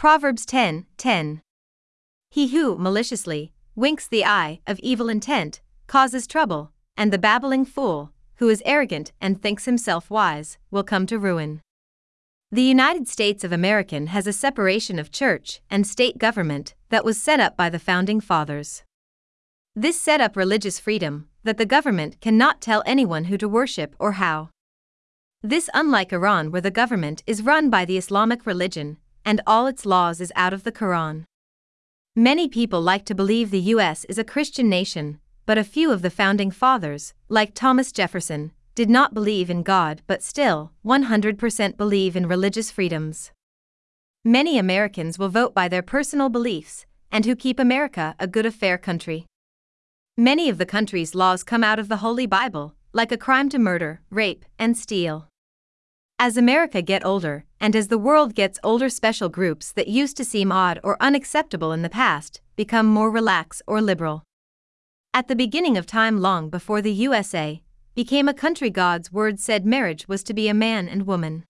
Proverbs 10 10. He who maliciously winks the eye of evil intent causes trouble, and the babbling fool, who is arrogant and thinks himself wise, will come to ruin. The United States of America has a separation of church and state government that was set up by the founding fathers. This set up religious freedom that the government cannot tell anyone who to worship or how. This unlike Iran where the government is run by the Islamic religion and all its laws is out of the Quran. Many people like to believe the US is a Christian nation, but a few of the founding fathers, like Thomas Jefferson, did not believe in God but still 100% believe in religious freedoms. Many Americans will vote by their personal beliefs and who keep America a good affair country. Many of the country's laws come out of the Holy Bible, like a crime to murder, rape, and steal. As America get older, and as the world gets older special groups that used to seem odd or unacceptable in the past, become more relaxed or liberal. At the beginning of time long before the USA became a country God's word said marriage was to be a man and woman.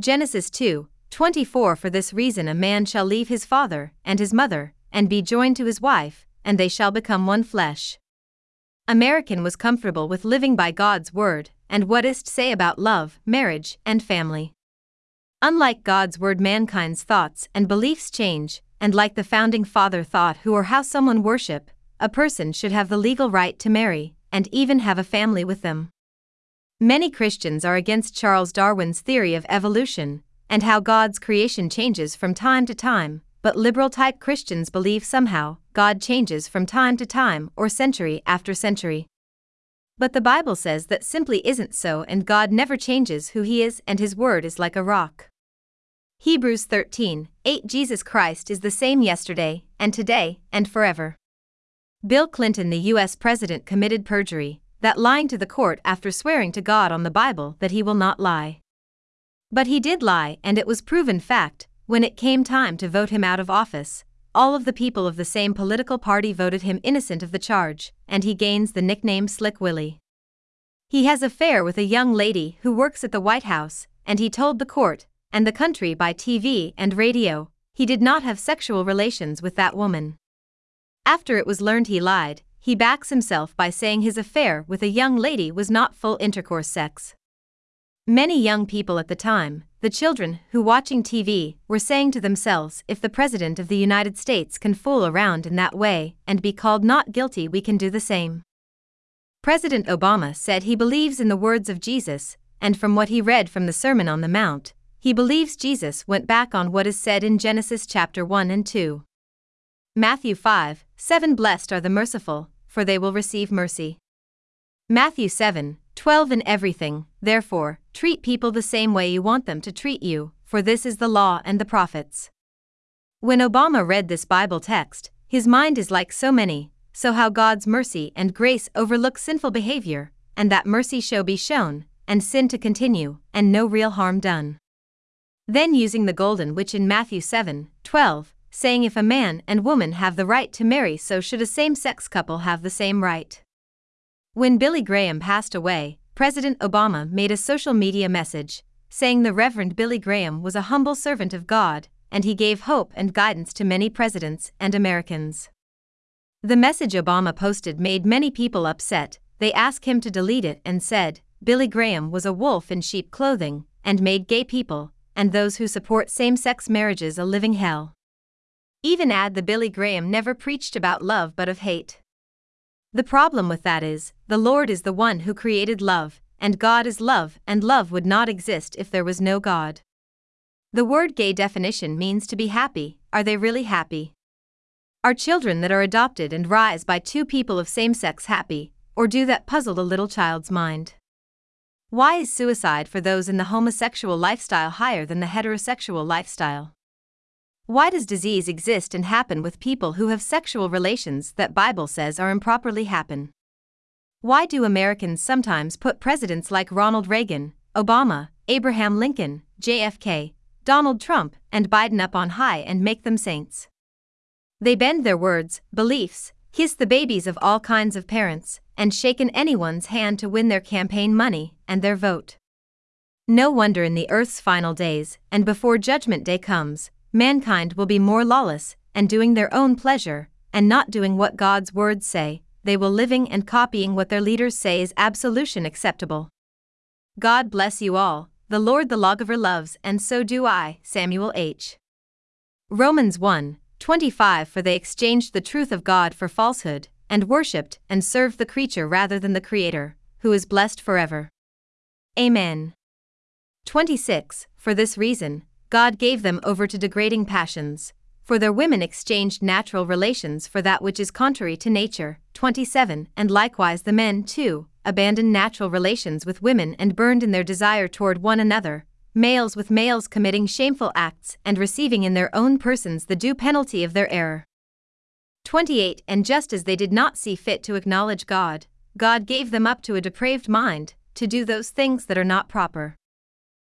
Genesis 2, 24 For this reason a man shall leave his father and his mother, and be joined to his wife, and they shall become one flesh. American was comfortable with living by God's word, and what is say about love, marriage, and family. Unlike God's word, mankind's thoughts and beliefs change, and like the founding father thought who or how someone worship, a person should have the legal right to marry, and even have a family with them. Many Christians are against Charles Darwin's theory of evolution, and how God's creation changes from time to time, but liberal type Christians believe somehow God changes from time to time or century after century. But the Bible says that simply isn't so, and God never changes who He is, and His Word is like a rock. Hebrews 13 8 Jesus Christ is the same yesterday, and today, and forever. Bill Clinton, the U.S. President, committed perjury, that lying to the court after swearing to God on the Bible that he will not lie. But he did lie, and it was proven fact, when it came time to vote him out of office, all of the people of the same political party voted him innocent of the charge, and he gains the nickname Slick Willie. He has an affair with a young lady who works at the White House, and he told the court and the country by TV and radio he did not have sexual relations with that woman. After it was learned he lied, he backs himself by saying his affair with a young lady was not full intercourse sex. Many young people at the time, the children who watching TV, were saying to themselves if the President of the United States can fool around in that way and be called not guilty, we can do the same. President Obama said he believes in the words of Jesus, and from what he read from the Sermon on the Mount, he believes Jesus went back on what is said in Genesis chapter 1 and 2. Matthew 5 7 Blessed are the merciful, for they will receive mercy. Matthew 7 12 In everything, therefore, treat people the same way you want them to treat you, for this is the law and the prophets. When Obama read this Bible text, his mind is like so many, so how God's mercy and grace overlook sinful behavior, and that mercy shall be shown, and sin to continue, and no real harm done. Then using the golden which in Matthew 7 12, saying if a man and woman have the right to marry, so should a same sex couple have the same right. When Billy Graham passed away, President Obama made a social media message saying the Reverend Billy Graham was a humble servant of God and he gave hope and guidance to many presidents and Americans. The message Obama posted made many people upset. They asked him to delete it and said, Billy Graham was a wolf in sheep clothing and made gay people and those who support same sex marriages a living hell. Even add the Billy Graham never preached about love but of hate. The problem with that is, the Lord is the one who created love, and God is love, and love would not exist if there was no God. The word gay definition means to be happy. Are they really happy? Are children that are adopted and rise by two people of same sex happy, or do that puzzle a little child's mind? Why is suicide for those in the homosexual lifestyle higher than the heterosexual lifestyle? Why does disease exist and happen with people who have sexual relations that Bible says are improperly happen? Why do Americans sometimes put presidents like Ronald Reagan, Obama, Abraham Lincoln, JFK, Donald Trump, and Biden up on high and make them saints? They bend their words, beliefs, kiss the babies of all kinds of parents, and shaken anyone's hand to win their campaign money and their vote. No wonder in the earth's final days, and before Judgment Day comes, mankind will be more lawless, and doing their own pleasure, and not doing what God's words say, they will living and copying what their leaders say is absolution acceptable. God bless you all, the Lord the lawgiver loves, and so do I, Samuel H. Romans 1 25 For they exchanged the truth of God for falsehood, and worshipped and served the creature rather than the Creator, who is blessed forever. Amen. 26 For this reason, God gave them over to degrading passions, for their women exchanged natural relations for that which is contrary to nature. 27 And likewise the men, too, abandoned natural relations with women and burned in their desire toward one another, males with males committing shameful acts and receiving in their own persons the due penalty of their error. 28 And just as they did not see fit to acknowledge God, God gave them up to a depraved mind, to do those things that are not proper.